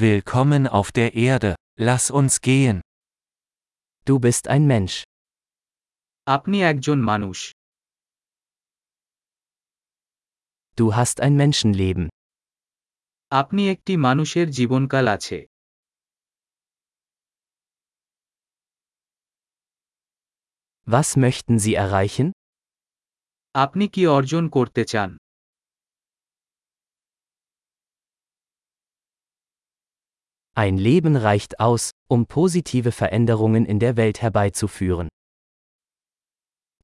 Willkommen auf der Erde, lass uns gehen. Du bist ein Mensch. আপনি একজন মানুষ Du hast ein Menschenleben. আপনি একটি মানুষের জীবনকাল আছে Was möchten Sie erreichen? আপনি কি অর্জন করতে চান Ein Leben reicht aus, um positive Veränderungen in der Welt herbeizuführen.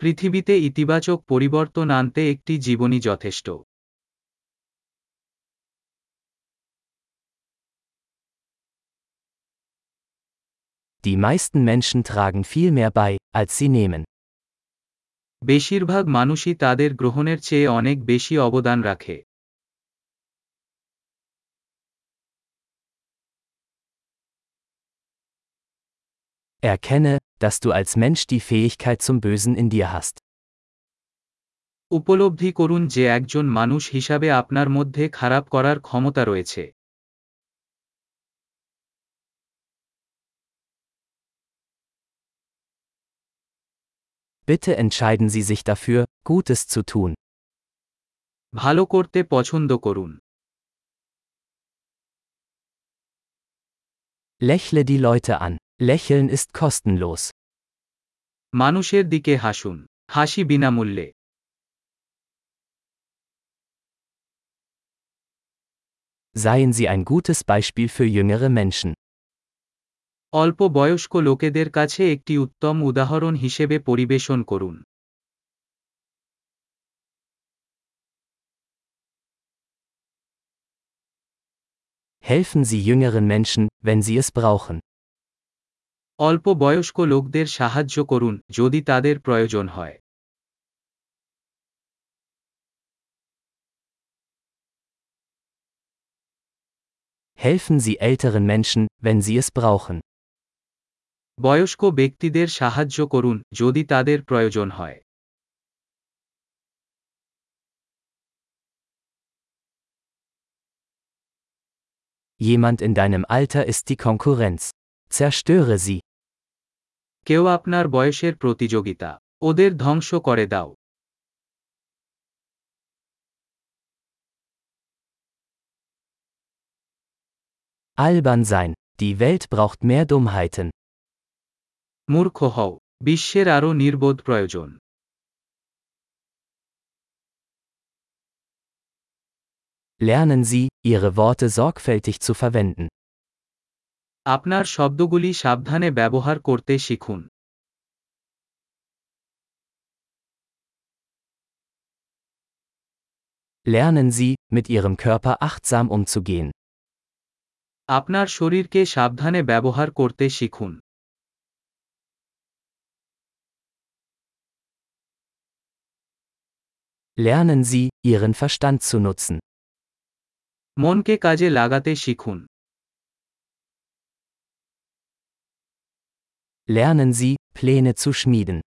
পৃথিবীতে ইতিবাচক পরিবর্তন আনতে একটি জীবনী যথেষ্ট Die meisten Menschen tragen viel mehr bei, als sie nehmen. বেশিরভাগ মানুষই তাদের গ্রহণের চেয়ে অনেক বেশি অবদান রাখে Erkenne, dass du als Mensch die Fähigkeit zum Bösen in dir hast. উপলব্ধি করুন যে একজন মানুষ হিসাবে আপনার মধ্যে খারাপ করার ক্ষমতা রয়েছে Bitte entscheiden Sie sich dafür, Gutes zu tun. ভালো করতে পছন্দ করুন Lächle die Leute an. Lächeln ist kostenlos. মানুষের দিকে হাসুন হাসি বিনামূল্যে Seien Sie ein gutes Beispiel für jüngere Menschen. অল্প বয়স্ক লোকেদের কাছে একটি উত্তম উদাহরণ হিসেবে পরিবেশন করুন Helfen Sie jüngeren Menschen, wenn sie es brauchen. অল্প বয়স্ক লোকদের সাহায্য করুন যদি তাদের প্রয়োজন হয় Helfen Sie älteren Menschen, wenn sie es brauchen. বয়স্ক ব্যক্তিদের সাহায্য করুন যদি তাদের প্রয়োজন হয় Jemand in deinem Alter ist die Konkurrenz. Zerstöre sie. কেউ আপনার বয়সের প্রতিযোগিতা ওদের ধ্বংস করে দাও Albern sein. Die Welt braucht mehr Dummheiten. মূর্খ হও বিশ্বের আরও নির্বোধ প্রয়োজন Lernen Sie, Ihre Worte sorgfältig zu verwenden. আপনার শব্দগুলি সাবধানে ব্যবহার করতে শিখুন Lernen Sie, mit Ihrem Körper achtsam umzugehen. আপনার শরীরকে সাবধানে ব্যবহার করতে শিখুন Lernen Sie, Ihren Verstand zu nutzen. মনকে কাজে লাগাতে শিখুন Lernen Sie, Pläne zu schmieden.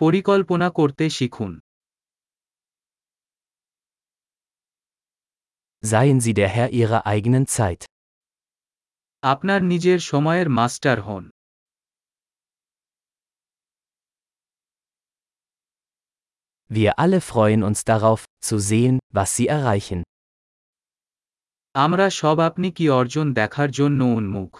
পরিকল্পনা করতে শিখুন Seien Sie der Herr Ihrer eigenen Zeit. আপনার নিজের সময়ের মাস্টার হন Wir alle freuen uns darauf, zu sehen, was Sie erreichen. আমরা সব আপনি কি অর্জন দেখার জন্য উন্মুখ